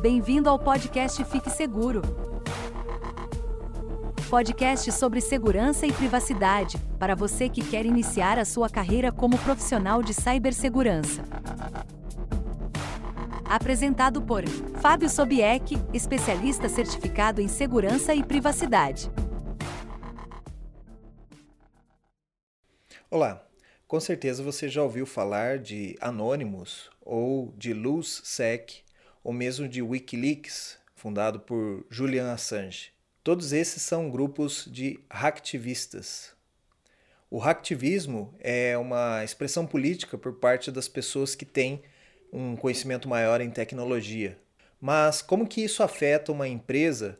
Bem-vindo ao podcast Fique Seguro. Podcast sobre segurança e privacidade, para você que quer iniciar a sua carreira como profissional de cibersegurança. Apresentado por Fábio Sobieck, especialista certificado em segurança e privacidade. Olá, com certeza você já ouviu falar de Anonymous ou de LuzSec ou mesmo de Wikileaks, fundado por Julian Assange. Todos esses são grupos de hacktivistas. O hacktivismo é uma expressão política por parte das pessoas que têm um conhecimento maior em tecnologia. Mas como que isso afeta uma empresa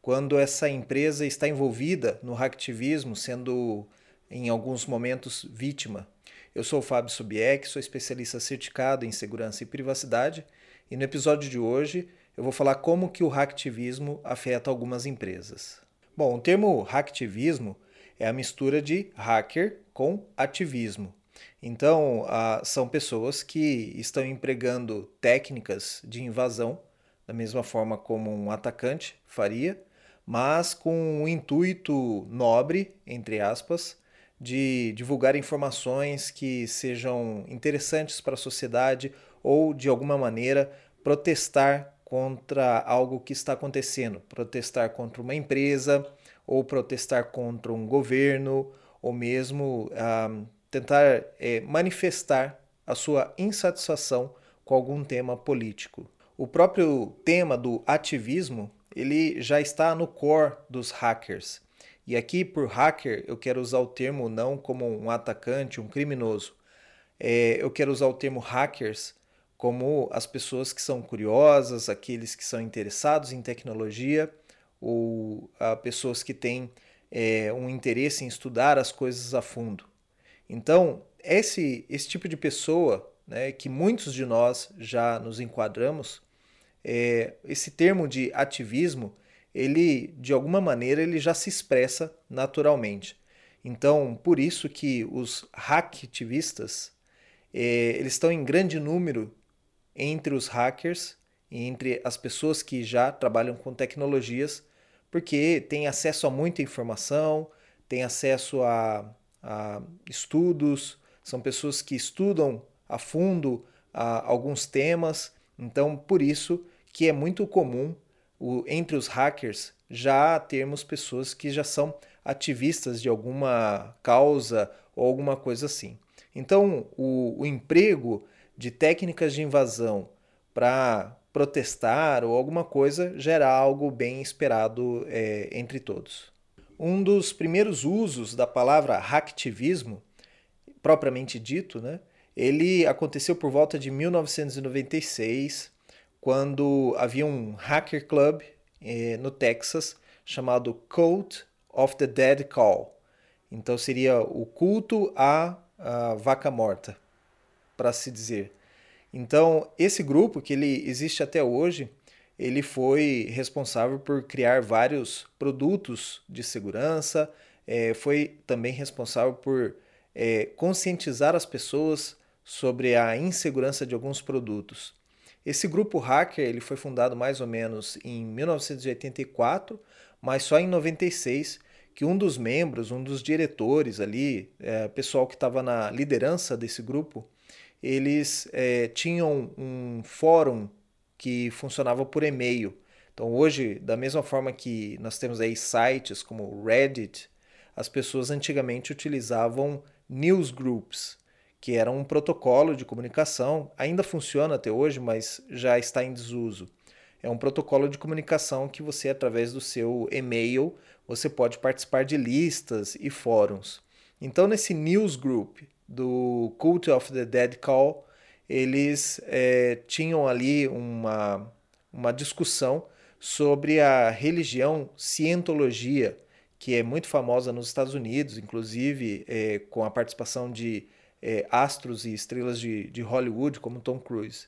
quando essa empresa está envolvida no hacktivismo, sendo em alguns momentos vítima. Eu sou o Fábio Subieck, sou especialista certificado em segurança e privacidade, e no episódio de hoje eu vou falar como que o hacktivismo afeta algumas empresas. Bom, o termo hacktivismo é a mistura de hacker com ativismo. Então, ah, são pessoas que estão empregando técnicas de invasão, da mesma forma como um atacante faria, mas com um intuito nobre, entre aspas, de divulgar informações que sejam interessantes para a sociedade ou, de alguma maneira, protestar contra algo que está acontecendo, protestar contra uma empresa ou protestar contra um governo ou mesmo ah, tentar eh, manifestar a sua insatisfação com algum tema político. O próprio tema do ativismo ele já está no core dos hackers. E aqui, por hacker, eu quero usar o termo não como um atacante, um criminoso. É, eu quero usar o termo hackers como as pessoas que são curiosas, aqueles que são interessados em tecnologia, ou a, pessoas que têm é, um interesse em estudar as coisas a fundo. Então, esse, esse tipo de pessoa, né, que muitos de nós já nos enquadramos, é, esse termo de ativismo ele de alguma maneira ele já se expressa naturalmente. Então, por isso que os hacktivistas eh, eles estão em grande número entre os hackers e entre as pessoas que já trabalham com tecnologias, porque têm acesso a muita informação, têm acesso a, a estudos, são pessoas que estudam a fundo a, alguns temas. Então, por isso que é muito comum o, entre os hackers já termos pessoas que já são ativistas de alguma causa ou alguma coisa assim. Então, o, o emprego de técnicas de invasão para protestar ou alguma coisa já era algo bem esperado é, entre todos. Um dos primeiros usos da palavra hacktivismo, propriamente dito, né, ele aconteceu por volta de 1996 quando havia um hacker club eh, no Texas chamado Cult of the Dead Call. Então seria o culto à, à vaca morta, para se dizer. Então esse grupo que ele existe até hoje, ele foi responsável por criar vários produtos de segurança, eh, foi também responsável por eh, conscientizar as pessoas sobre a insegurança de alguns produtos. Esse grupo hacker ele foi fundado mais ou menos em 1984, mas só em 96 que um dos membros, um dos diretores ali, é, pessoal que estava na liderança desse grupo, eles é, tinham um fórum que funcionava por e-mail. Então hoje, da mesma forma que nós temos aí sites como Reddit, as pessoas antigamente utilizavam newsgroups, que era um protocolo de comunicação, ainda funciona até hoje, mas já está em desuso. É um protocolo de comunicação que você, através do seu e-mail, você pode participar de listas e fóruns. Então, nesse newsgroup do Cult of the Dead Call, eles é, tinham ali uma, uma discussão sobre a religião cientologia, que é muito famosa nos Estados Unidos, inclusive é, com a participação de é, astros e estrelas de, de Hollywood, como Tom Cruise.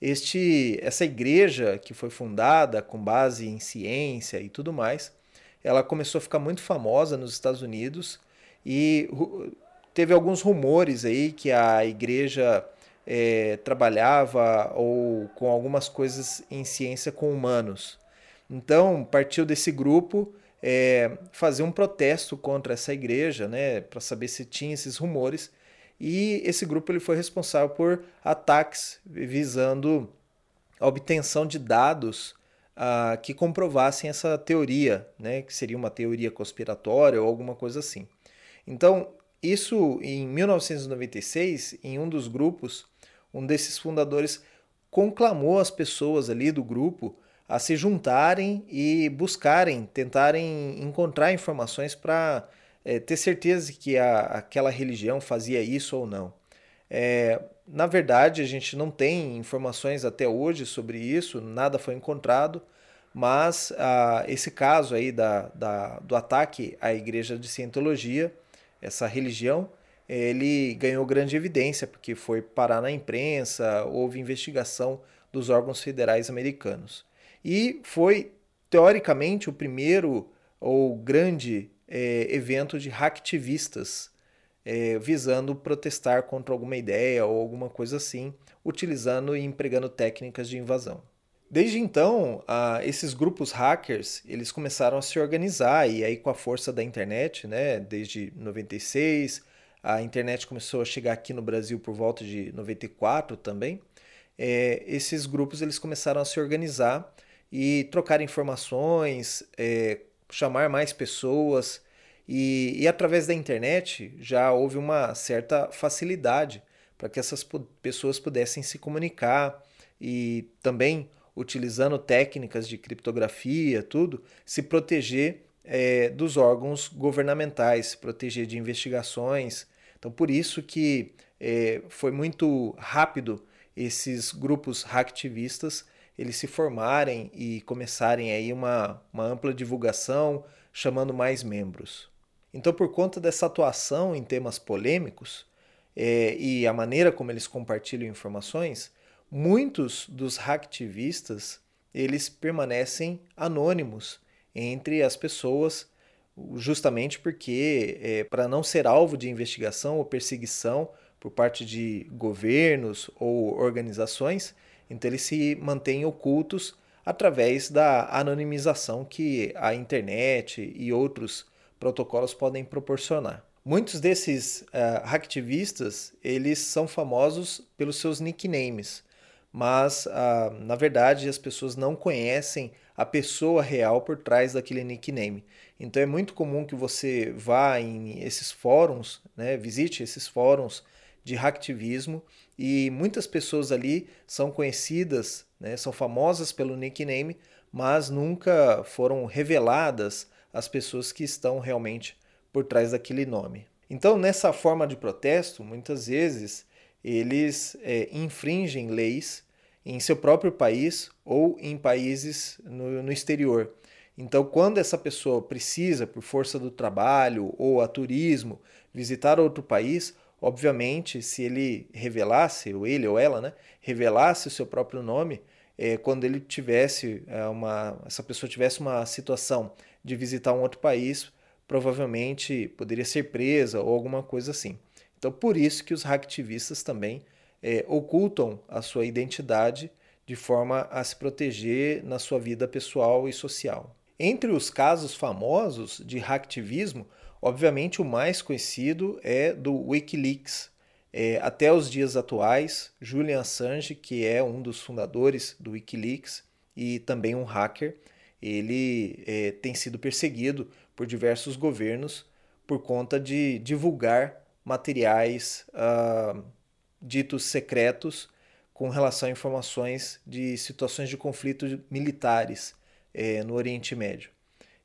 Este, essa igreja que foi fundada com base em ciência e tudo mais, ela começou a ficar muito famosa nos Estados Unidos e teve alguns rumores aí que a igreja é, trabalhava ou com algumas coisas em ciência com humanos. Então, partiu desse grupo é, fazer um protesto contra essa igreja, né, para saber se tinha esses rumores. E esse grupo ele foi responsável por ataques visando a obtenção de dados uh, que comprovassem essa teoria, né, que seria uma teoria conspiratória ou alguma coisa assim. Então, isso em 1996, em um dos grupos, um desses fundadores conclamou as pessoas ali do grupo a se juntarem e buscarem, tentarem encontrar informações para é, ter certeza que a, aquela religião fazia isso ou não. É, na verdade, a gente não tem informações até hoje sobre isso, nada foi encontrado, mas ah, esse caso aí da, da, do ataque à igreja de Cientologia, essa religião, ele ganhou grande evidência, porque foi parar na imprensa, houve investigação dos órgãos federais americanos. E foi, teoricamente, o primeiro ou grande é, evento de hacktivistas é, visando protestar contra alguma ideia ou alguma coisa assim, utilizando e empregando técnicas de invasão. Desde então, uh, esses grupos hackers eles começaram a se organizar e aí com a força da internet, né, desde 96, a internet começou a chegar aqui no Brasil por volta de 94 também. É, esses grupos eles começaram a se organizar e trocar informações, é, chamar mais pessoas e, e através da internet já houve uma certa facilidade para que essas pessoas pudessem se comunicar e também utilizando técnicas de criptografia, tudo, se proteger é, dos órgãos governamentais, se proteger de investigações. Então, por isso que é, foi muito rápido esses grupos hacktivistas eles se formarem e começarem aí uma, uma ampla divulgação, chamando mais membros. Então, por conta dessa atuação em temas polêmicos é, e a maneira como eles compartilham informações, muitos dos hacktivistas eles permanecem anônimos entre as pessoas, justamente porque é, para não ser alvo de investigação ou perseguição por parte de governos ou organizações, então eles se mantêm ocultos através da anonimização que a internet e outros protocolos podem proporcionar. Muitos desses uh, hacktivistas, eles são famosos pelos seus nicknames, mas uh, na verdade as pessoas não conhecem a pessoa real por trás daquele nickname. Então é muito comum que você vá em esses fóruns, né, visite esses fóruns de hacktivismo e muitas pessoas ali são conhecidas, né, são famosas pelo nickname, mas nunca foram reveladas as pessoas que estão realmente por trás daquele nome. Então, nessa forma de protesto, muitas vezes eles é, infringem leis em seu próprio país ou em países no, no exterior. Então, quando essa pessoa precisa, por força do trabalho ou a turismo, visitar outro país, obviamente, se ele revelasse, ou ele ou ela, né, revelasse o seu próprio nome, é, quando ele tivesse é, uma, essa pessoa tivesse uma situação de visitar um outro país, provavelmente poderia ser presa ou alguma coisa assim. Então, por isso que os hacktivistas também é, ocultam a sua identidade de forma a se proteger na sua vida pessoal e social. Entre os casos famosos de hacktivismo, obviamente o mais conhecido é do Wikileaks. É, até os dias atuais, Julian Assange, que é um dos fundadores do Wikileaks e também um hacker, ele é, tem sido perseguido por diversos governos por conta de divulgar materiais uh, ditos secretos com relação a informações de situações de conflito militares é, no Oriente Médio.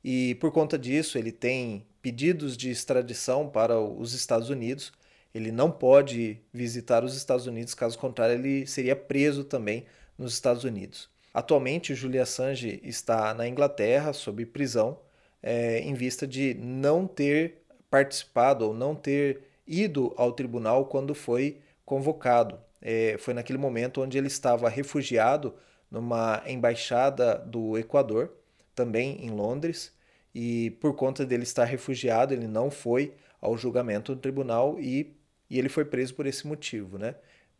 E por conta disso, ele tem pedidos de extradição para os Estados Unidos. Ele não pode visitar os Estados Unidos, caso contrário, ele seria preso também nos Estados Unidos. Atualmente, Julia Assange está na Inglaterra sob prisão é, em vista de não ter participado ou não ter ido ao tribunal quando foi convocado. É, foi naquele momento onde ele estava refugiado numa embaixada do Equador, também em Londres, e por conta dele estar refugiado, ele não foi ao julgamento do tribunal e, e ele foi preso por esse motivo, né?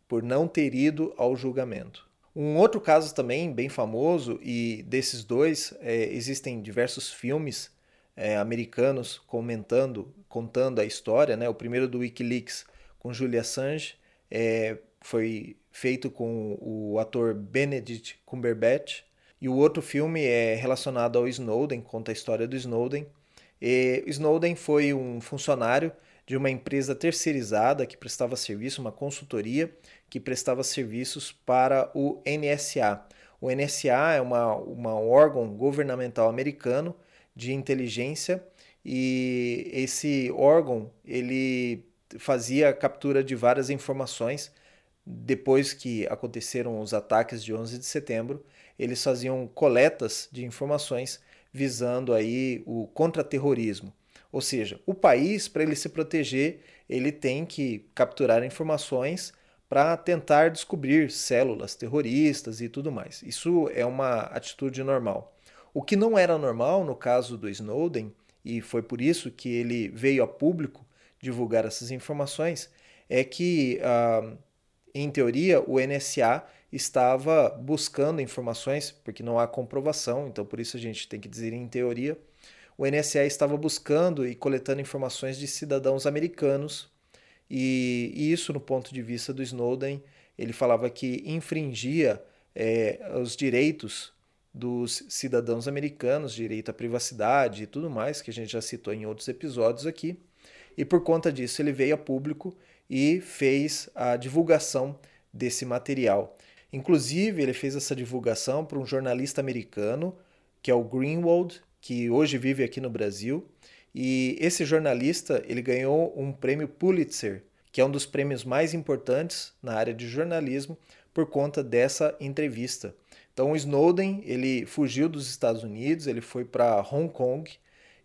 por não ter ido ao julgamento. Um outro caso também bem famoso, e desses dois é, existem diversos filmes é, americanos comentando, contando a história. Né? O primeiro do Wikileaks com Julia Assange é, foi feito com o ator Benedict Cumberbatch. E o outro filme é relacionado ao Snowden, conta a história do Snowden. E Snowden foi um funcionário de uma empresa terceirizada que prestava serviço, uma consultoria que prestava serviços para o NSA. O NSA é uma, uma órgão governamental americano de inteligência e esse órgão ele fazia captura de várias informações depois que aconteceram os ataques de 11 de setembro, eles faziam coletas de informações visando aí o contra-terrorismo. Ou seja, o país, para ele se proteger, ele tem que capturar informações para tentar descobrir células terroristas e tudo mais. Isso é uma atitude normal. O que não era normal no caso do Snowden, e foi por isso que ele veio a público divulgar essas informações, é que, ah, em teoria, o NSA estava buscando informações, porque não há comprovação, então por isso a gente tem que dizer em teoria, o NSA estava buscando e coletando informações de cidadãos americanos, e, e isso, no ponto de vista do Snowden, ele falava que infringia é, os direitos dos cidadãos americanos, direito à privacidade e tudo mais, que a gente já citou em outros episódios aqui. E por conta disso, ele veio a público e fez a divulgação desse material. Inclusive, ele fez essa divulgação para um jornalista americano, que é o Greenwald, que hoje vive aqui no Brasil. E esse jornalista, ele ganhou um prêmio Pulitzer, que é um dos prêmios mais importantes na área de jornalismo, por conta dessa entrevista. Então, o Snowden, ele fugiu dos Estados Unidos, ele foi para Hong Kong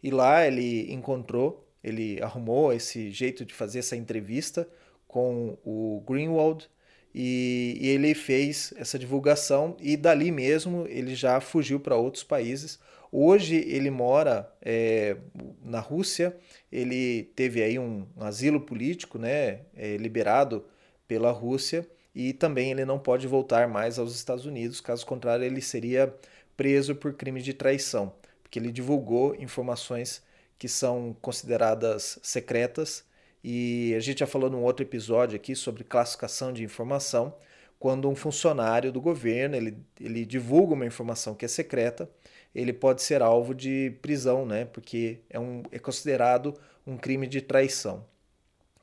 e lá ele encontrou, ele arrumou esse jeito de fazer essa entrevista com o Greenwald e, e ele fez essa divulgação e dali mesmo ele já fugiu para outros países. Hoje ele mora é, na Rússia, ele teve aí um, um asilo político né, é, liberado pela Rússia e também ele não pode voltar mais aos Estados Unidos, caso contrário ele seria preso por crime de traição, porque ele divulgou informações que são consideradas secretas e a gente já falou num outro episódio aqui sobre classificação de informação, quando um funcionário do governo ele, ele divulga uma informação que é secreta, ele pode ser alvo de prisão, né? Porque é, um, é considerado um crime de traição.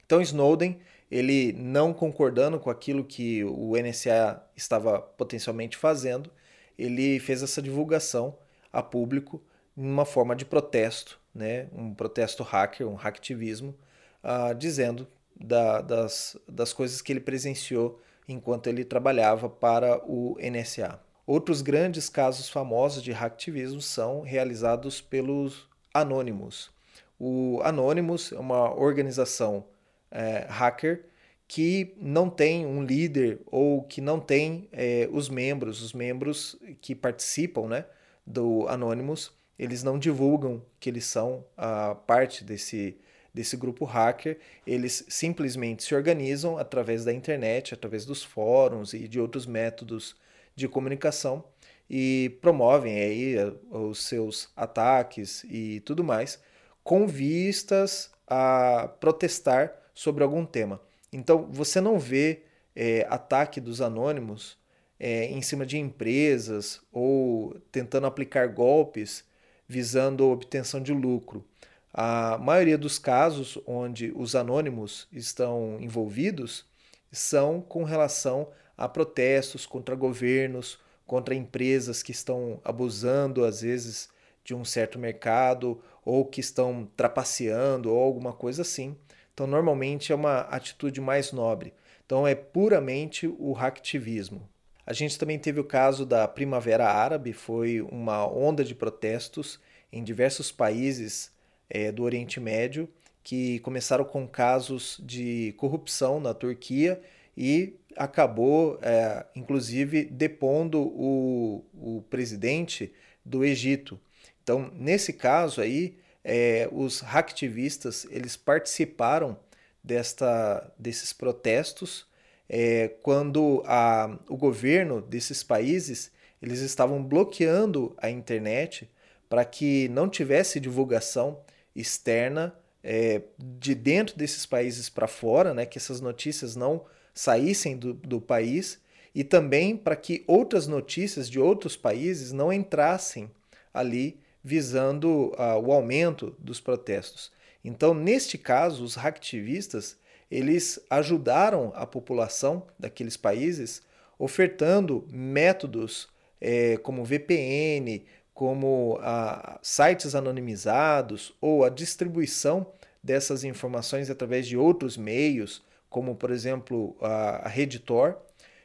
Então Snowden, ele não concordando com aquilo que o NSA estava potencialmente fazendo, ele fez essa divulgação a público uma forma de protesto, né? Um protesto hacker, um hacktivismo, uh, dizendo da, das, das coisas que ele presenciou enquanto ele trabalhava para o NSA. Outros grandes casos famosos de hacktivismo são realizados pelos Anonymous. O Anonymous é uma organização é, hacker que não tem um líder ou que não tem é, os membros, os membros que participam né, do Anonymous, eles não divulgam que eles são a parte desse, desse grupo hacker, eles simplesmente se organizam através da internet, através dos fóruns e de outros métodos de comunicação e promovem aí eh, os seus ataques e tudo mais com vistas a protestar sobre algum tema. Então você não vê é, ataque dos anônimos é, em cima de empresas ou tentando aplicar golpes visando obtenção de lucro. A maioria dos casos onde os anônimos estão envolvidos são com relação a protestos contra governos, contra empresas que estão abusando, às vezes, de um certo mercado ou que estão trapaceando ou alguma coisa assim. Então, normalmente é uma atitude mais nobre. Então, é puramente o hacktivismo. A gente também teve o caso da Primavera Árabe, foi uma onda de protestos em diversos países é, do Oriente Médio, que começaram com casos de corrupção na Turquia e acabou, é, inclusive, depondo o, o presidente do Egito. Então, nesse caso aí, é, os hacktivistas eles participaram desta, desses protestos é, quando a, o governo desses países eles estavam bloqueando a internet para que não tivesse divulgação externa é, de dentro desses países para fora, né, que essas notícias não saíssem do, do país e também para que outras notícias de outros países não entrassem ali visando uh, o aumento dos protestos. Então, neste caso, os hacktivistas eles ajudaram a população daqueles países ofertando métodos é, como VPN, como a, sites anonimizados ou a distribuição dessas informações através de outros meios, como por exemplo a, a Redditor,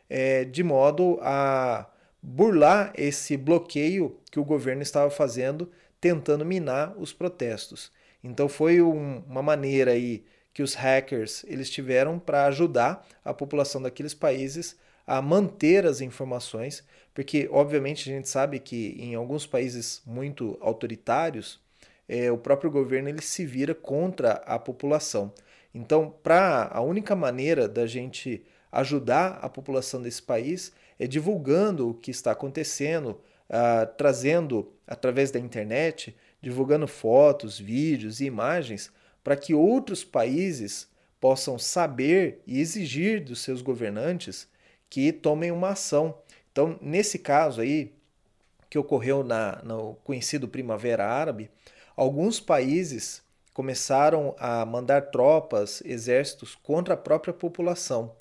é, de modo a burlar esse bloqueio que o governo estava fazendo, tentando minar os protestos. Então foi um, uma maneira aí que os hackers eles tiveram para ajudar a população daqueles países a manter as informações, porque obviamente a gente sabe que em alguns países muito autoritários é, o próprio governo ele se vira contra a população. Então, para a única maneira da gente ajudar a população desse país é divulgando o que está acontecendo, uh, trazendo através da internet, divulgando fotos, vídeos e imagens para que outros países possam saber e exigir dos seus governantes que tomem uma ação. Então, nesse caso aí, que ocorreu na, no conhecido Primavera Árabe, alguns países começaram a mandar tropas, exércitos contra a própria população.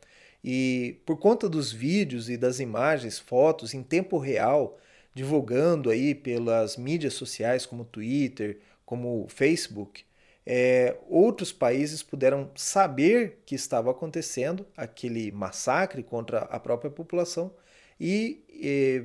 E por conta dos vídeos e das imagens, fotos em tempo real, divulgando aí pelas mídias sociais como Twitter, como Facebook, é, outros países puderam saber que estava acontecendo aquele massacre contra a própria população e, e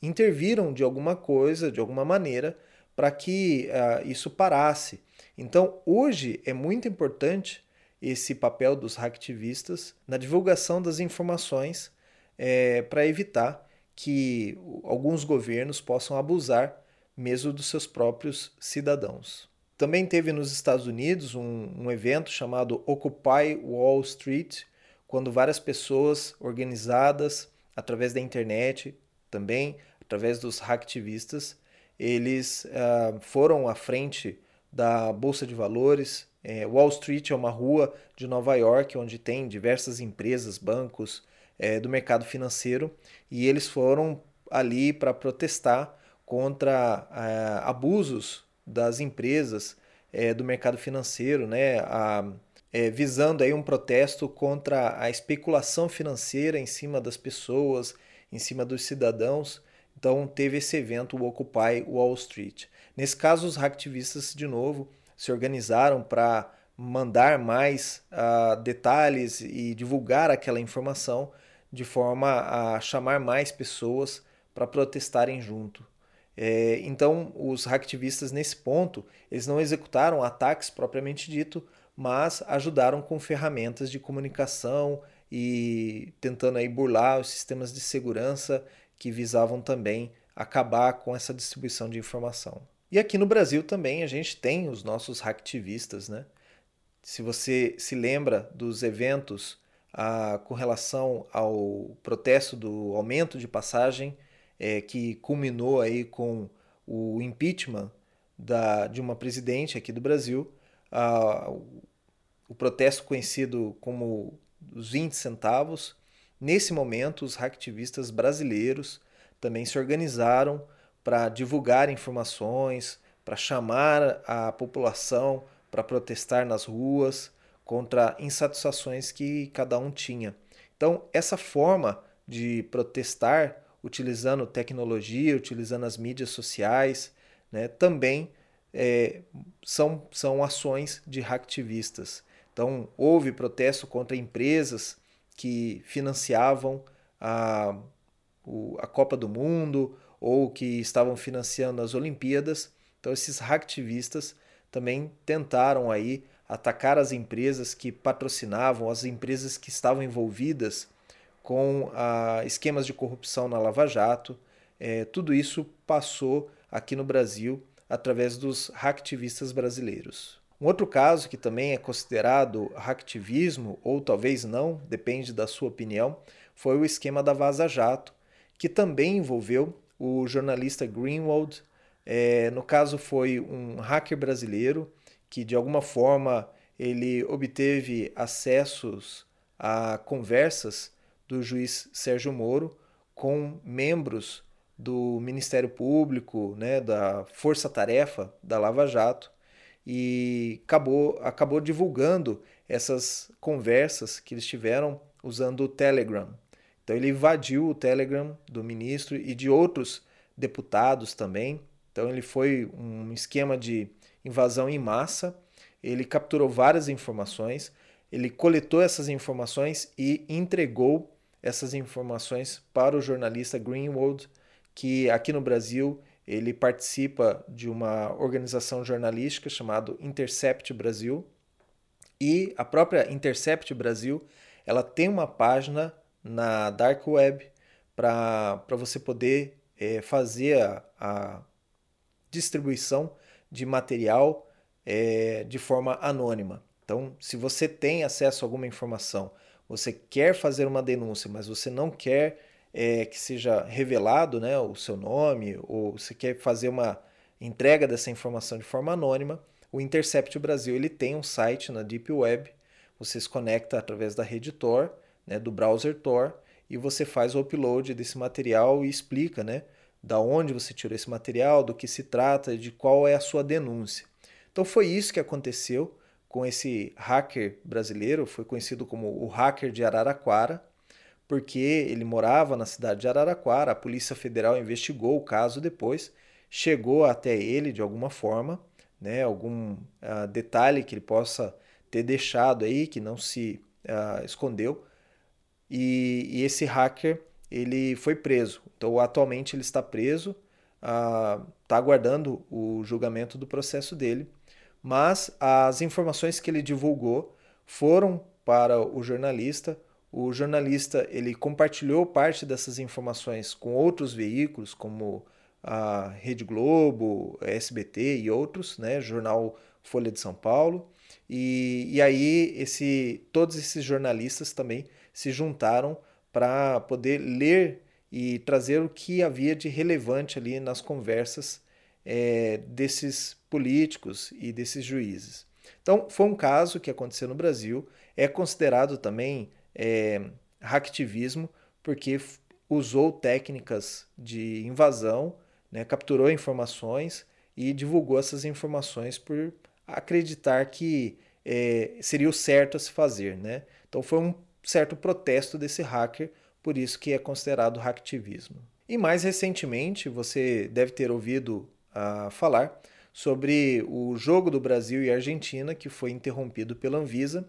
interviram de alguma coisa, de alguma maneira, para que uh, isso parasse. Então, hoje é muito importante esse papel dos hacktivistas na divulgação das informações é, para evitar que alguns governos possam abusar mesmo dos seus próprios cidadãos. Também teve nos Estados Unidos um, um evento chamado Occupy Wall Street, quando várias pessoas organizadas através da internet, também através dos hacktivistas, eles uh, foram à frente da Bolsa de Valores. É, Wall Street é uma rua de Nova York onde tem diversas empresas, bancos é, do mercado financeiro e eles foram ali para protestar contra uh, abusos das empresas é, do mercado financeiro, né, a, é, visando aí um protesto contra a especulação financeira em cima das pessoas, em cima dos cidadãos. Então teve esse evento, o Occupy Wall Street. Nesse caso, os hacktivistas, de novo, se organizaram para mandar mais uh, detalhes e divulgar aquela informação de forma a chamar mais pessoas para protestarem junto. É, então, os hacktivistas nesse ponto, eles não executaram ataques propriamente dito, mas ajudaram com ferramentas de comunicação e tentando aí burlar os sistemas de segurança que visavam também acabar com essa distribuição de informação. E aqui no Brasil também a gente tem os nossos hacktivistas, né? Se você se lembra dos eventos ah, com relação ao protesto do aumento de passagem é, que culminou aí com o impeachment da, de uma presidente aqui do Brasil, a, o protesto conhecido como os 20 centavos. Nesse momento, os hacktivistas brasileiros também se organizaram para divulgar informações, para chamar a população para protestar nas ruas contra insatisfações que cada um tinha. Então, essa forma de protestar utilizando tecnologia, utilizando as mídias sociais, né, também é, são, são ações de hacktivistas. Então, houve protesto contra empresas que financiavam a, o, a Copa do Mundo ou que estavam financiando as Olimpíadas. Então, esses hacktivistas também tentaram aí atacar as empresas que patrocinavam, as empresas que estavam envolvidas com ah, esquemas de corrupção na Lava Jato. É, tudo isso passou aqui no Brasil através dos hacktivistas brasileiros. Um outro caso que também é considerado hacktivismo, ou talvez não, depende da sua opinião, foi o esquema da Vaza Jato, que também envolveu o jornalista Greenwald. É, no caso, foi um hacker brasileiro que, de alguma forma, ele obteve acessos a conversas do juiz Sérgio Moro com membros do Ministério Público, né, da Força Tarefa da Lava Jato, e acabou, acabou divulgando essas conversas que eles tiveram usando o Telegram. Então ele invadiu o Telegram do ministro e de outros deputados também. Então ele foi um esquema de invasão em massa. Ele capturou várias informações, ele coletou essas informações e entregou essas informações para o jornalista Greenwald, que aqui no Brasil ele participa de uma organização jornalística chamada Intercept Brasil. E a própria Intercept Brasil, ela tem uma página na Dark Web para você poder é, fazer a, a, distribuição de material é, de forma anônima. Então, se você tem acesso a alguma informação, você quer fazer uma denúncia, mas você não quer é, que seja revelado né, o seu nome, ou você quer fazer uma entrega dessa informação de forma anônima, o Intercept Brasil ele tem um site na Deep Web, você se conecta através da rede Tor, né, do browser Tor, e você faz o upload desse material e explica né, da onde você tirou esse material, do que se trata, de qual é a sua denúncia. Então foi isso que aconteceu com esse hacker brasileiro, foi conhecido como o hacker de Araraquara, porque ele morava na cidade de Araraquara, a Polícia Federal investigou o caso depois, chegou até ele de alguma forma, né, algum uh, detalhe que ele possa ter deixado aí, que não se uh, escondeu, e, e, esse hacker ele foi preso. Então atualmente ele está preso, está uh, aguardando o julgamento do processo dele, mas as informações que ele divulgou foram para o jornalista o jornalista ele compartilhou parte dessas informações com outros veículos, como a Rede Globo, SBT e outros, né, jornal Folha de São Paulo. E, e aí esse, todos esses jornalistas também se juntaram para poder ler e trazer o que havia de relevante ali nas conversas é, desses políticos e desses juízes. Então, foi um caso que aconteceu no Brasil, é considerado também é, hacktivismo, porque usou técnicas de invasão, né, capturou informações e divulgou essas informações por acreditar que é, seria o certo a se fazer. Né? Então foi um certo protesto desse hacker, por isso que é considerado hacktivismo. E mais recentemente, você deve ter ouvido uh, falar sobre o jogo do Brasil e Argentina, que foi interrompido pela Anvisa,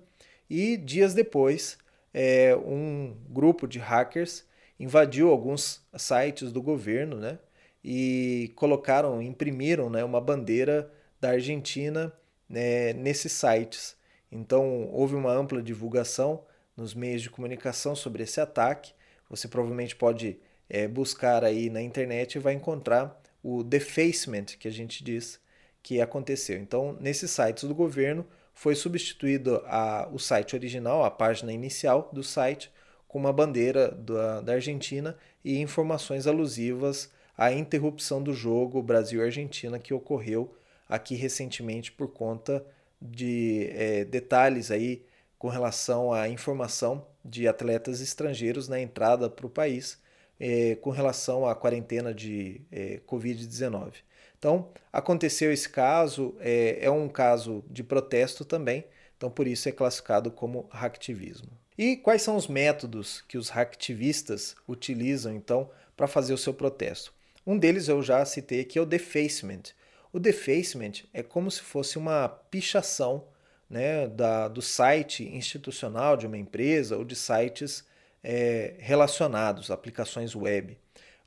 e dias depois é, um grupo de hackers invadiu alguns sites do governo, né? E colocaram, imprimiram, né, uma bandeira da Argentina né, nesses sites. Então houve uma ampla divulgação nos meios de comunicação sobre esse ataque. Você provavelmente pode é, buscar aí na internet e vai encontrar o defacement que a gente diz que aconteceu. Então, nesses sites do governo, foi substituído a, o site original, a página inicial do site, com uma bandeira da, da Argentina e informações alusivas à interrupção do jogo Brasil-Argentina que ocorreu aqui recentemente por conta de é, detalhes aí com relação à informação de atletas estrangeiros na entrada para o país é, com relação à quarentena de é, Covid-19. Então, aconteceu esse caso, é, é um caso de protesto também, então por isso é classificado como hacktivismo. E quais são os métodos que os hacktivistas utilizam então para fazer o seu protesto? Um deles eu já citei aqui é o defacement. O defacement é como se fosse uma pichação né, da, do site institucional de uma empresa ou de sites é, relacionados, aplicações web.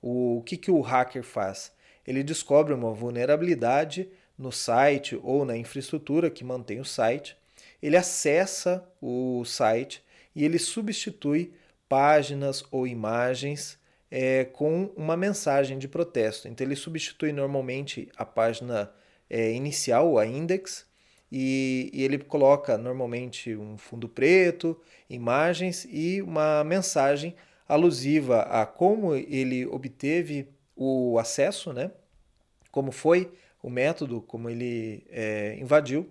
O, o que, que o hacker faz? ele descobre uma vulnerabilidade no site ou na infraestrutura que mantém o site, ele acessa o site e ele substitui páginas ou imagens é, com uma mensagem de protesto. Então ele substitui normalmente a página é, inicial, a index, e, e ele coloca normalmente um fundo preto, imagens e uma mensagem alusiva a como ele obteve o acesso, né? como foi o método, como ele é, invadiu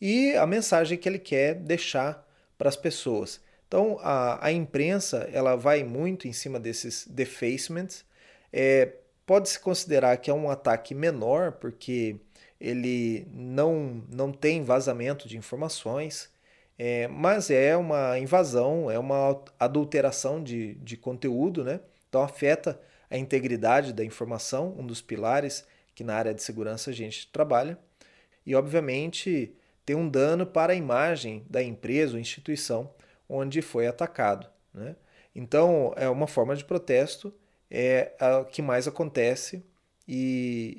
e a mensagem que ele quer deixar para as pessoas. Então a, a imprensa ela vai muito em cima desses defacements. É, Pode-se considerar que é um ataque menor, porque ele não, não tem vazamento de informações, é, mas é uma invasão, é uma adulteração de, de conteúdo, né? Então afeta a integridade da informação, um dos pilares que na área de segurança a gente trabalha, e obviamente tem um dano para a imagem da empresa ou instituição onde foi atacado. Né? Então é uma forma de protesto, é a que mais acontece e,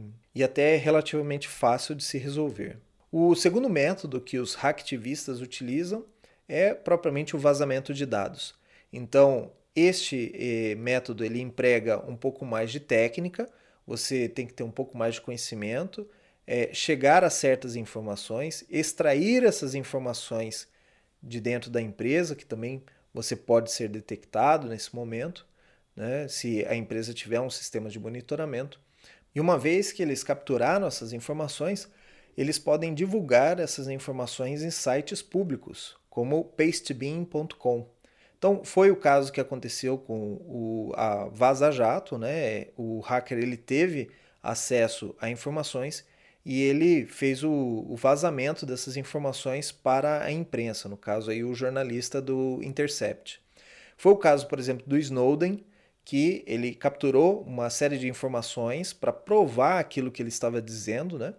e, e até é relativamente fácil de se resolver. O segundo método que os hacktivistas utilizam é propriamente o vazamento de dados. Então, este eh, método ele emprega um pouco mais de técnica, você tem que ter um pouco mais de conhecimento, é, chegar a certas informações, extrair essas informações de dentro da empresa, que também você pode ser detectado nesse momento, né, se a empresa tiver um sistema de monitoramento. E uma vez que eles capturaram essas informações, eles podem divulgar essas informações em sites públicos, como pastebeam.com. Então, foi o caso que aconteceu com o, a Vaza Jato, né? O hacker ele teve acesso a informações e ele fez o, o, vazamento dessas informações para a imprensa, no caso aí o jornalista do Intercept. Foi o caso, por exemplo, do Snowden, que ele capturou uma série de informações para provar aquilo que ele estava dizendo, né?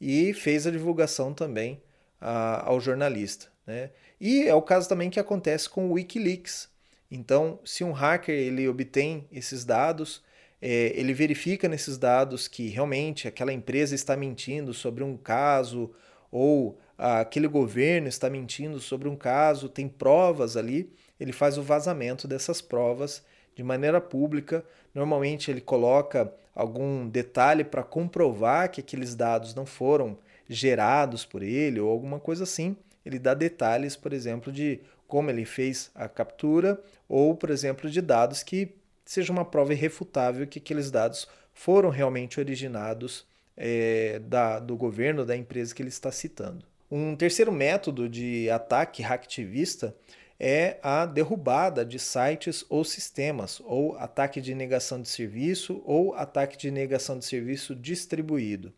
E fez a divulgação também a, ao jornalista, né? E é o caso também que acontece com o WikiLeaks. Então, se um hacker ele obtém esses dados, é, ele verifica nesses dados que realmente aquela empresa está mentindo sobre um caso ou aquele governo está mentindo sobre um caso, tem provas ali, ele faz o vazamento dessas provas de maneira pública. Normalmente ele coloca algum detalhe para comprovar que aqueles dados não foram gerados por ele ou alguma coisa assim. Ele dá detalhes, por exemplo, de como ele fez a captura ou, por exemplo, de dados que seja uma prova irrefutável que aqueles dados foram realmente originados é, da, do governo, da empresa que ele está citando. Um terceiro método de ataque hacktivista é a derrubada de sites ou sistemas, ou ataque de negação de serviço ou ataque de negação de serviço distribuído.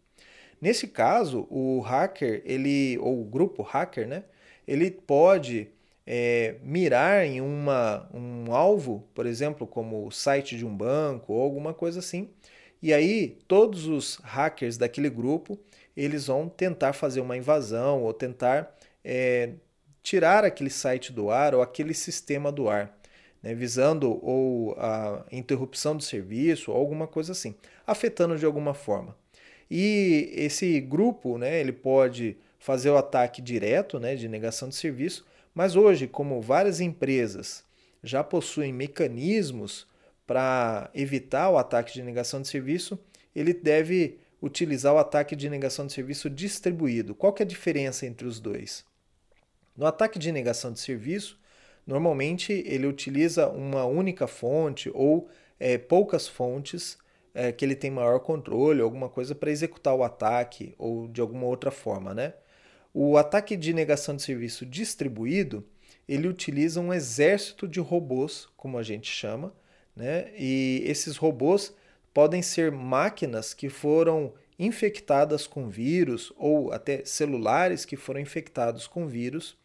Nesse caso, o hacker, ele ou o grupo hacker, né, ele pode é, mirar em uma, um alvo, por exemplo, como o site de um banco ou alguma coisa assim, e aí todos os hackers daquele grupo eles vão tentar fazer uma invasão ou tentar é, tirar aquele site do ar ou aquele sistema do ar, né, visando ou a interrupção do serviço ou alguma coisa assim, afetando de alguma forma. E esse grupo, né, ele pode fazer o ataque direto, né, de negação de serviço, mas hoje, como várias empresas já possuem mecanismos para evitar o ataque de negação de serviço, ele deve utilizar o ataque de negação de serviço distribuído. Qual que é a diferença entre os dois? No ataque de negação de serviço, normalmente ele utiliza uma única fonte ou é, poucas fontes é, que ele tem maior controle, alguma coisa para executar o ataque ou de alguma outra forma, né? O ataque de negação de serviço distribuído, ele utiliza um exército de robôs, como a gente chama, né? E esses robôs podem ser máquinas que foram infectadas com vírus ou até celulares que foram infectados com vírus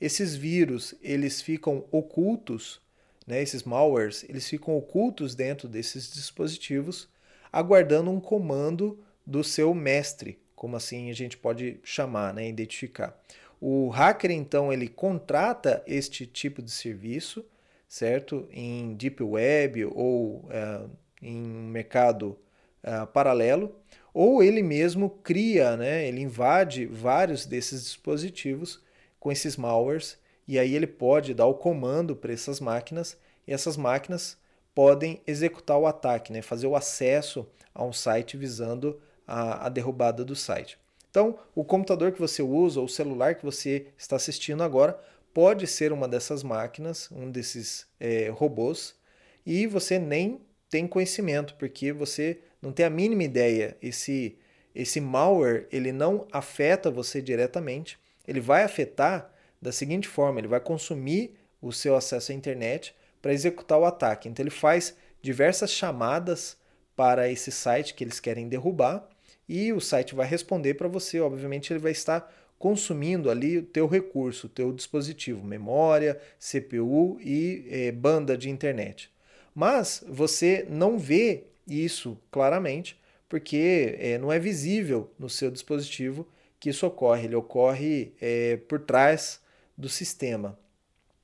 esses vírus, eles ficam ocultos, né, esses malwares, eles ficam ocultos dentro desses dispositivos, aguardando um comando do seu mestre, como assim a gente pode chamar, né, identificar. O hacker, então, ele contrata este tipo de serviço, certo? Em Deep Web ou uh, em mercado uh, paralelo, ou ele mesmo cria, né, ele invade vários desses dispositivos com esses malwares e aí ele pode dar o comando para essas máquinas e essas máquinas podem executar o ataque, né? fazer o acesso a um site visando a, a derrubada do site. Então, o computador que você usa, ou o celular que você está assistindo agora, pode ser uma dessas máquinas, um desses é, robôs, e você nem tem conhecimento, porque você não tem a mínima ideia. Esse, esse malware ele não afeta você diretamente, ele vai afetar da seguinte forma: ele vai consumir o seu acesso à internet para executar o ataque. Então ele faz diversas chamadas para esse site que eles querem derrubar e o site vai responder para você. Obviamente ele vai estar consumindo ali o teu recurso, o teu dispositivo, memória, CPU e é, banda de internet. Mas você não vê isso claramente porque é, não é visível no seu dispositivo que isso ocorre. Ele ocorre é, por trás do sistema.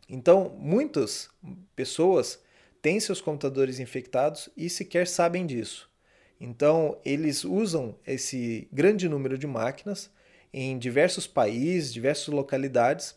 Então, muitas pessoas têm seus computadores infectados e sequer sabem disso. Então, eles usam esse grande número de máquinas em diversos países, diversas localidades,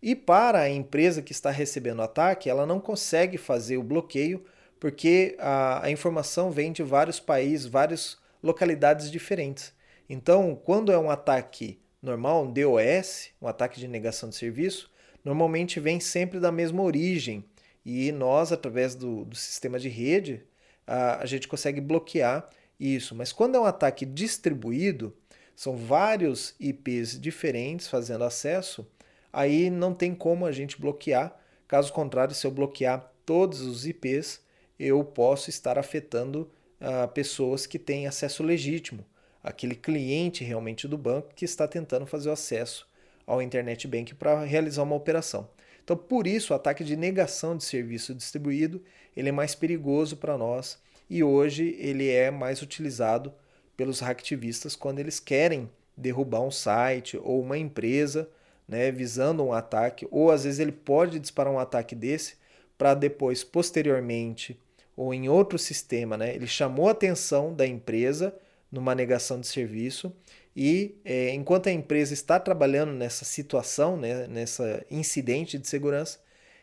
e para a empresa que está recebendo o ataque, ela não consegue fazer o bloqueio porque a, a informação vem de vários países, várias localidades diferentes. Então, quando é um ataque normal, um DOS, um ataque de negação de serviço, normalmente vem sempre da mesma origem. E nós, através do, do sistema de rede, a, a gente consegue bloquear isso. Mas quando é um ataque distribuído, são vários IPs diferentes fazendo acesso, aí não tem como a gente bloquear. Caso contrário, se eu bloquear todos os IPs, eu posso estar afetando uh, pessoas que têm acesso legítimo aquele cliente realmente do banco que está tentando fazer o acesso ao Internet Bank para realizar uma operação. Então, por isso, o ataque de negação de serviço distribuído ele é mais perigoso para nós e hoje ele é mais utilizado pelos hacktivistas quando eles querem derrubar um site ou uma empresa, né, visando um ataque, ou às vezes ele pode disparar um ataque desse para depois, posteriormente, ou em outro sistema, né, ele chamou a atenção da empresa numa negação de serviço e é, enquanto a empresa está trabalhando nessa situação, né, nessa incidente de segurança,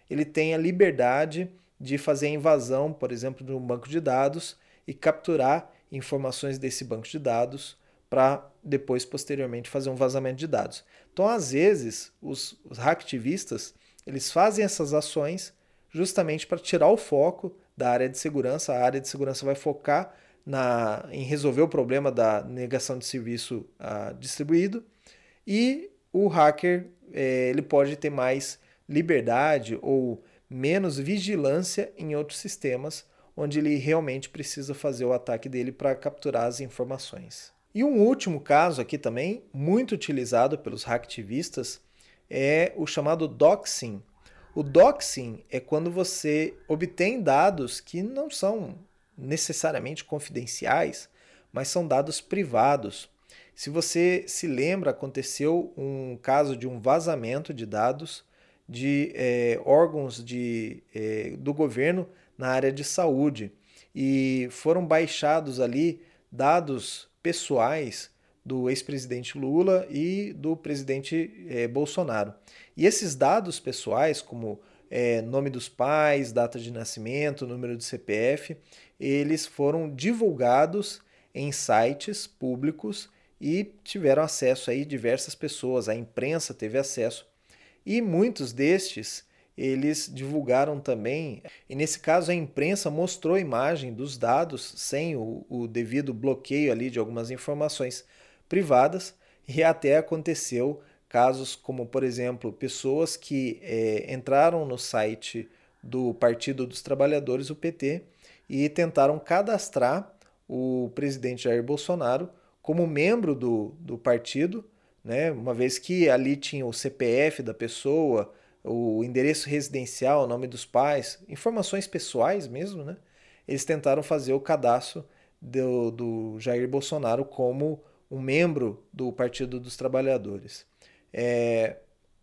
ele tem a liberdade de fazer a invasão, por exemplo, de um banco de dados e capturar informações desse banco de dados para depois, posteriormente, fazer um vazamento de dados. Então, às vezes, os, os hacktivistas eles fazem essas ações justamente para tirar o foco da área de segurança. A área de segurança vai focar na, em resolver o problema da negação de serviço uh, distribuído e o hacker é, ele pode ter mais liberdade ou menos vigilância em outros sistemas onde ele realmente precisa fazer o ataque dele para capturar as informações. E um último caso aqui também, muito utilizado pelos hacktivistas, é o chamado doxing. O doxing é quando você obtém dados que não são necessariamente confidenciais, mas são dados privados. Se você se lembra, aconteceu um caso de um vazamento de dados de é, órgãos de, é, do governo na área de saúde e foram baixados ali dados pessoais do ex-presidente Lula e do presidente é, Bolsonaro. E esses dados pessoais, como nome dos pais, data de nascimento, número de CPF, eles foram divulgados em sites públicos e tiveram acesso aí diversas pessoas, a imprensa teve acesso. E muitos destes eles divulgaram também, e nesse caso a imprensa mostrou a imagem dos dados sem o, o devido bloqueio ali de algumas informações privadas, e até aconteceu casos como, por exemplo, pessoas que é, entraram no site do Partido dos Trabalhadores, o PT, e tentaram cadastrar o presidente Jair Bolsonaro como membro do, do partido, né? uma vez que ali tinha o CPF da pessoa, o endereço residencial, o nome dos pais, informações pessoais mesmo, né? eles tentaram fazer o cadastro do, do Jair Bolsonaro como um membro do Partido dos Trabalhadores. É,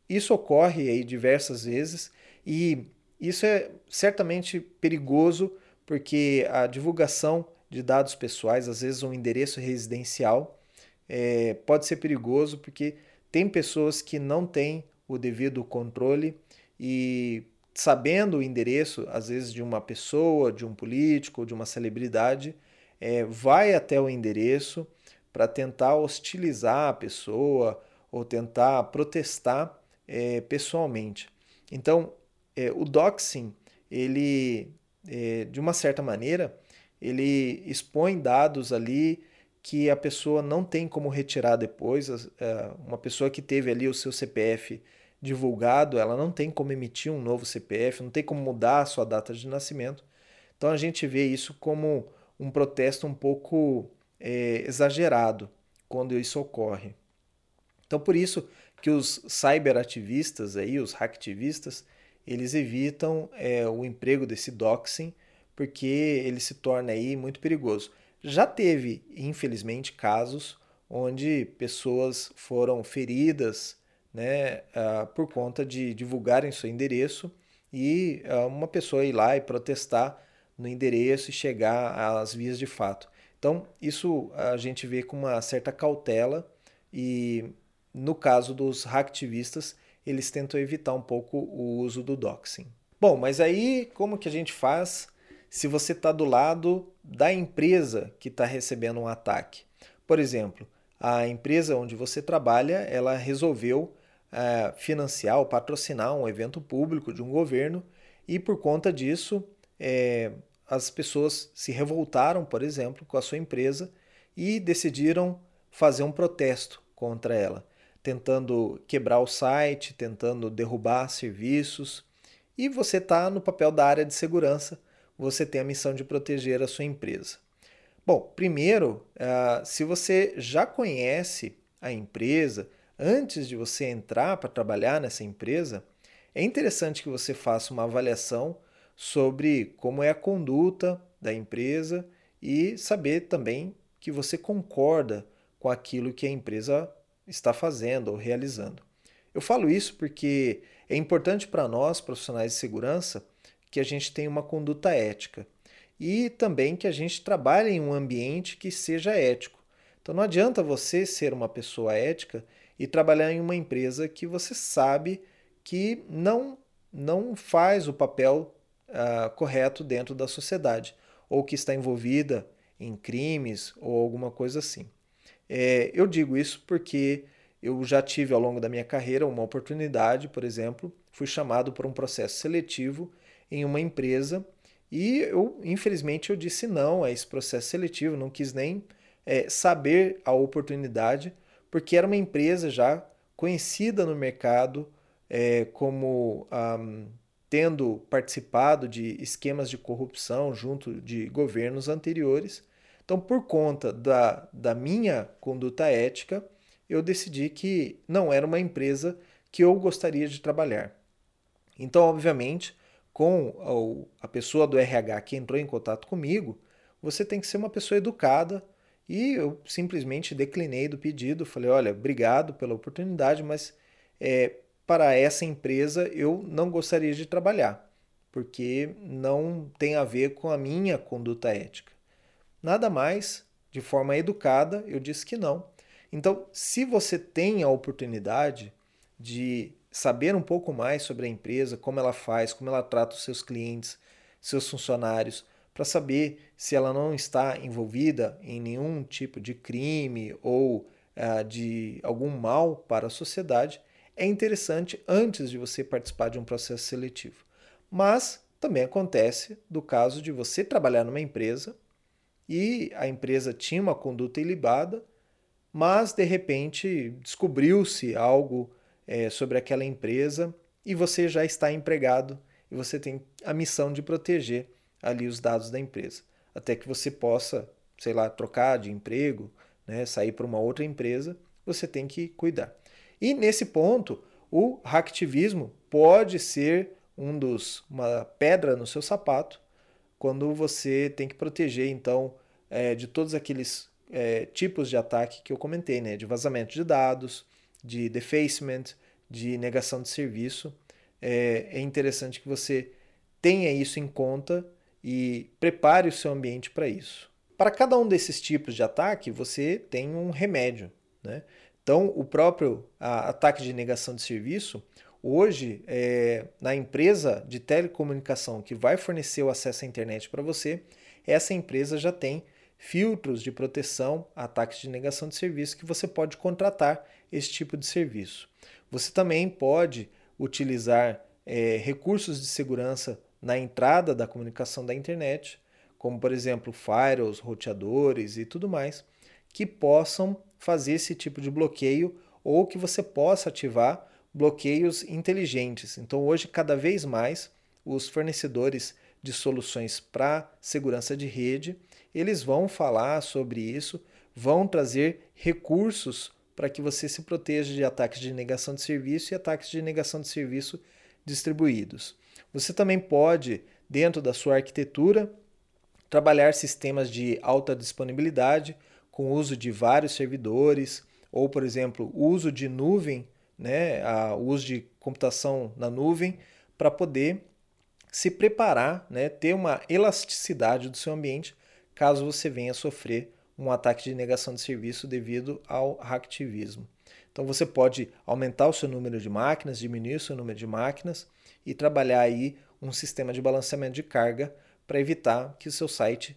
isso ocorre aí diversas vezes e isso é certamente perigoso porque a divulgação de dados pessoais, às vezes um endereço residencial, é, pode ser perigoso porque tem pessoas que não têm o devido controle e sabendo o endereço, às vezes de uma pessoa, de um político, de uma celebridade, é, vai até o endereço para tentar hostilizar a pessoa ou tentar protestar é, pessoalmente. Então, é, o doxing, ele, de uma certa maneira, ele expõe dados ali que a pessoa não tem como retirar depois. É, uma pessoa que teve ali o seu CPF divulgado, ela não tem como emitir um novo CPF, não tem como mudar a sua data de nascimento. Então a gente vê isso como um protesto um pouco é, exagerado quando isso ocorre. Então por isso que os cyberativistas aí, os hacktivistas, eles evitam é, o emprego desse doxing porque ele se torna aí muito perigoso. Já teve, infelizmente, casos onde pessoas foram feridas né, uh, por conta de divulgarem seu endereço e uh, uma pessoa ir lá e protestar no endereço e chegar às vias de fato. Então, isso a gente vê com uma certa cautela e no caso dos hacktivistas, eles tentam evitar um pouco o uso do doxing. Bom, mas aí como que a gente faz se você está do lado da empresa que está recebendo um ataque? Por exemplo, a empresa onde você trabalha, ela resolveu é, financiar ou patrocinar um evento público de um governo e por conta disso é, as pessoas se revoltaram, por exemplo, com a sua empresa e decidiram fazer um protesto contra ela, tentando quebrar o site, tentando derrubar serviços. E você está no papel da área de segurança, você tem a missão de proteger a sua empresa. Bom, primeiro, uh, se você já conhece a empresa, antes de você entrar para trabalhar nessa empresa, é interessante que você faça uma avaliação sobre como é a conduta da empresa e saber também que você concorda com aquilo que a empresa está fazendo ou realizando. Eu falo isso porque é importante para nós, profissionais de segurança, que a gente tenha uma conduta ética e também que a gente trabalhe em um ambiente que seja ético. Então não adianta você ser uma pessoa ética e trabalhar em uma empresa que você sabe que não, não faz o papel uh, correto dentro da sociedade ou que está envolvida em crimes ou alguma coisa assim. É, eu digo isso porque eu já tive ao longo da minha carreira uma oportunidade, por exemplo, fui chamado por um processo seletivo em uma empresa e eu, infelizmente, eu disse não a esse processo seletivo, não quis nem é, saber a oportunidade, porque era uma empresa já conhecida no mercado é, como um, tendo participado de esquemas de corrupção junto de governos anteriores. Então, por conta da, da minha conduta ética, eu decidi que não era uma empresa que eu gostaria de trabalhar. Então, obviamente, com a pessoa do RH que entrou em contato comigo, você tem que ser uma pessoa educada, e eu simplesmente declinei do pedido, falei, olha, obrigado pela oportunidade, mas é, para essa empresa eu não gostaria de trabalhar, porque não tem a ver com a minha conduta ética. Nada mais, de forma educada, eu disse que não. Então, se você tem a oportunidade de saber um pouco mais sobre a empresa, como ela faz, como ela trata os seus clientes, seus funcionários, para saber se ela não está envolvida em nenhum tipo de crime ou uh, de algum mal para a sociedade, é interessante antes de você participar de um processo seletivo. Mas também acontece do caso de você trabalhar numa empresa e a empresa tinha uma conduta ilibada, mas de repente descobriu-se algo é, sobre aquela empresa e você já está empregado e você tem a missão de proteger ali os dados da empresa, até que você possa, sei lá, trocar de emprego, né, sair para uma outra empresa, você tem que cuidar. E nesse ponto, o hacktivismo pode ser um dos uma pedra no seu sapato quando você tem que proteger então é, de todos aqueles é, tipos de ataque que eu comentei, né, de vazamento de dados, de defacement, de negação de serviço. É, é interessante que você tenha isso em conta e prepare o seu ambiente para isso. Para cada um desses tipos de ataque, você tem um remédio. Né? Então, o próprio ataque de negação de serviço, hoje, é, na empresa de telecomunicação que vai fornecer o acesso à internet para você, essa empresa já tem filtros de proteção, ataques de negação de serviço, que você pode contratar esse tipo de serviço. Você também pode utilizar é, recursos de segurança na entrada da comunicação da internet, como por exemplo firewalls, roteadores e tudo mais, que possam fazer esse tipo de bloqueio ou que você possa ativar bloqueios inteligentes. Então, hoje, cada vez mais, os fornecedores de soluções para segurança de rede, eles vão falar sobre isso, vão trazer recursos para que você se proteja de ataques de negação de serviço e ataques de negação de serviço distribuídos. Você também pode, dentro da sua arquitetura, trabalhar sistemas de alta disponibilidade com uso de vários servidores, ou, por exemplo, uso de nuvem, né, o uso de computação na nuvem, para poder se preparar, né, ter uma elasticidade do seu ambiente caso você venha sofrer um ataque de negação de serviço devido ao hacktivismo. Então você pode aumentar o seu número de máquinas, diminuir o seu número de máquinas e trabalhar aí um sistema de balanceamento de carga para evitar que o seu site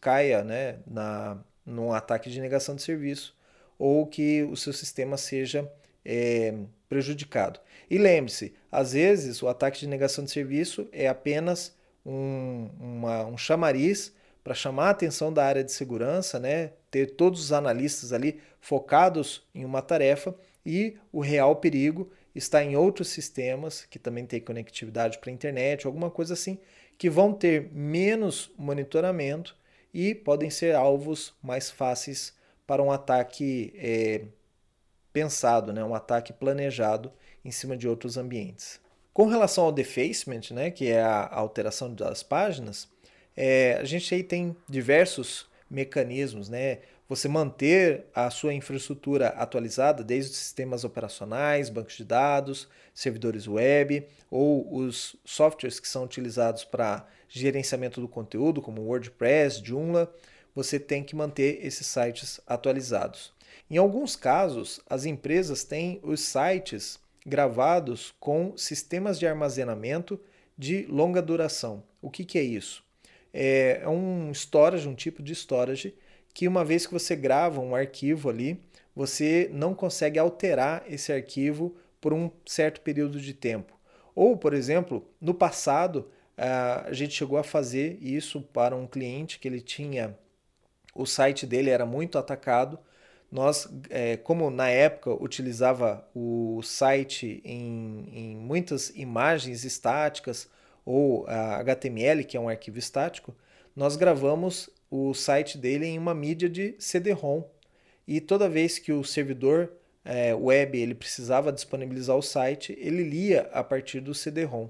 caia né, na, num ataque de negação de serviço ou que o seu sistema seja é, prejudicado. E lembre-se, às vezes o ataque de negação de serviço é apenas um, uma, um chamariz para chamar a atenção da área de segurança, né? ter todos os analistas ali focados em uma tarefa e o real perigo está em outros sistemas que também têm conectividade para a internet, alguma coisa assim, que vão ter menos monitoramento e podem ser alvos mais fáceis para um ataque é, pensado, né? um ataque planejado em cima de outros ambientes. Com relação ao defacement, né, que é a alteração das páginas, é, a gente aí tem diversos mecanismos, né? Você manter a sua infraestrutura atualizada, desde os sistemas operacionais, bancos de dados, servidores web ou os softwares que são utilizados para gerenciamento do conteúdo, como WordPress, Joomla, você tem que manter esses sites atualizados. Em alguns casos, as empresas têm os sites gravados com sistemas de armazenamento de longa duração. O que, que é isso? É, é um storage, um tipo de storage, que uma vez que você grava um arquivo ali, você não consegue alterar esse arquivo por um certo período de tempo. Ou, por exemplo, no passado, a gente chegou a fazer isso para um cliente que ele tinha o site dele era muito atacado. Nós, é, como na época utilizava o site em, em muitas imagens estáticas ou HTML, que é um arquivo estático, nós gravamos o site dele em uma mídia de CD-ROM. E toda vez que o servidor é, web ele precisava disponibilizar o site, ele lia a partir do CD-ROM.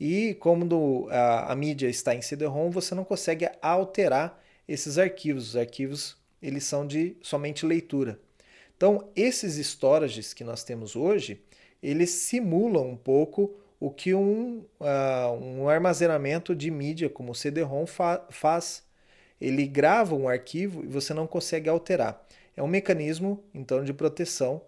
E como do, a, a, mídia está em CD-ROM, você não consegue alterar esses arquivos. Os arquivos eles são de somente leitura. Então, esses storages que nós temos hoje, eles simulam um pouco o que um, uh, um armazenamento de mídia como o CD-ROM fa faz. Ele grava um arquivo e você não consegue alterar. É um mecanismo, então, de proteção.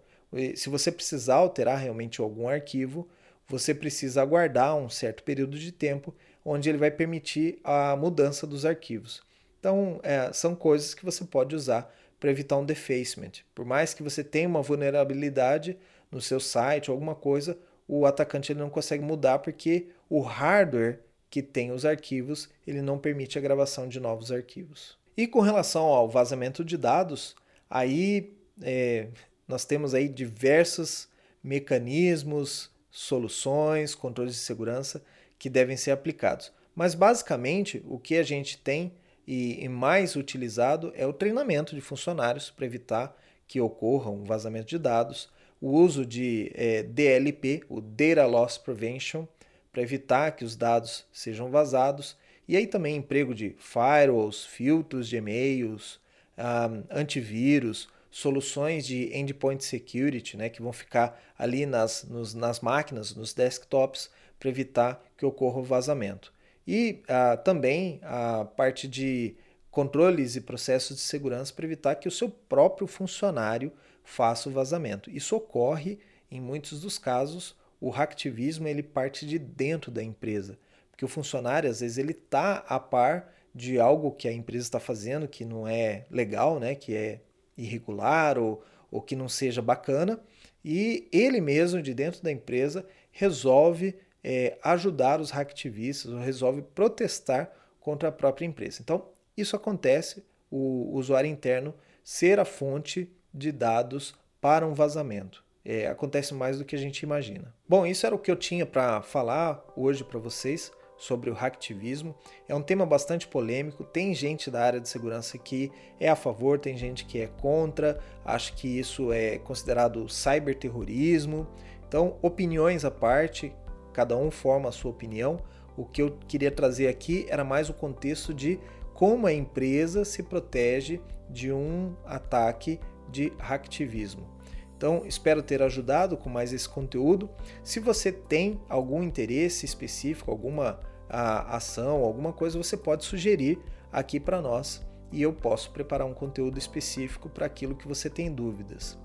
Se você precisar alterar realmente algum arquivo, você precisa aguardar um certo período de tempo, onde ele vai permitir a mudança dos arquivos. Então, é, são coisas que você pode usar para evitar um defacement. Por mais que você tenha uma vulnerabilidade no seu site ou alguma coisa, o atacante ele não consegue mudar porque o hardware que tem os arquivos ele não permite a gravação de novos arquivos. E com relação ao vazamento de dados, aí é, nós temos aí diversos mecanismos, soluções, controles de segurança que devem ser aplicados. Mas basicamente o que a gente tem e, e mais utilizado é o treinamento de funcionários para evitar que ocorra um vazamento de dados, o uso de é, DLP, o Data Loss Prevention, para evitar que os dados sejam vazados, e aí também emprego de firewalls, filtros de e-mails, um, antivírus, soluções de endpoint security, né, que vão ficar ali nas, nos, nas máquinas, nos desktops, para evitar que ocorra o vazamento. E uh, também a parte de controles e processos de segurança para evitar que o seu próprio funcionário faça o vazamento. Isso ocorre em muitos dos casos. O hacktivismo ele parte de dentro da empresa, porque o funcionário às vezes ele está a par de algo que a empresa está fazendo que não é legal, né, que é irregular ou, ou que não seja bacana, e ele mesmo, de dentro da empresa, resolve é, ajudar os hacktivistas, ou resolve protestar contra a própria empresa. Então, isso acontece, o usuário interno ser a fonte de dados para um vazamento. É, acontece mais do que a gente imagina. Bom, isso era o que eu tinha para falar hoje para vocês sobre o hacktivismo. É um tema bastante polêmico. Tem gente da área de segurança que é a favor, tem gente que é contra, acha que isso é considerado cyberterrorismo. Então, opiniões à parte, cada um forma a sua opinião. O que eu queria trazer aqui era mais o contexto de como a empresa se protege de um ataque de hacktivismo. Então, espero ter ajudado com mais esse conteúdo. Se você tem algum interesse específico, alguma a, ação, alguma coisa, você pode sugerir aqui para nós e eu posso preparar um conteúdo específico para aquilo que você tem dúvidas.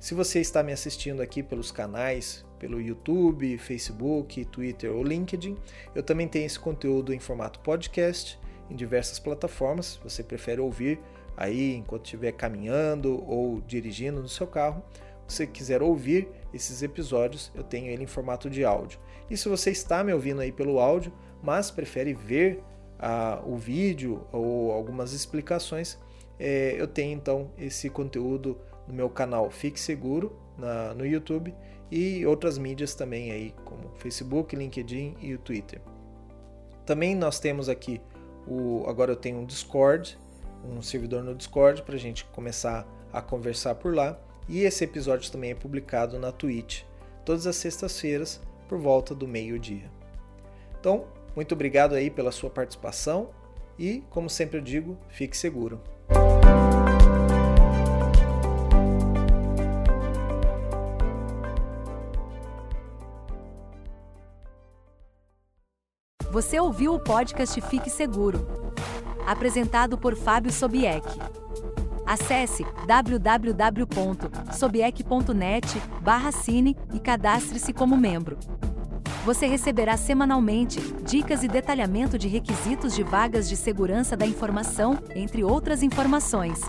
Se você está me assistindo aqui pelos canais, pelo YouTube, Facebook, Twitter ou LinkedIn, eu também tenho esse conteúdo em formato podcast em diversas plataformas. Se você prefere ouvir aí enquanto estiver caminhando ou dirigindo no seu carro, se você quiser ouvir esses episódios, eu tenho ele em formato de áudio. E se você está me ouvindo aí pelo áudio, mas prefere ver ah, o vídeo ou algumas explicações, é, eu tenho então esse conteúdo no meu canal Fique Seguro na, no YouTube e outras mídias também aí, como Facebook, LinkedIn e o Twitter. Também nós temos aqui o agora eu tenho um Discord, um servidor no Discord para a gente começar a conversar por lá. E esse episódio também é publicado na Twitch todas as sextas-feiras por volta do meio-dia. Então, muito obrigado aí pela sua participação e, como sempre eu digo, fique seguro. Você ouviu o podcast Fique Seguro, apresentado por Fábio Sobieck. Acesse www.sobieck.net/cine e cadastre-se como membro. Você receberá semanalmente dicas e detalhamento de requisitos de vagas de segurança da informação, entre outras informações.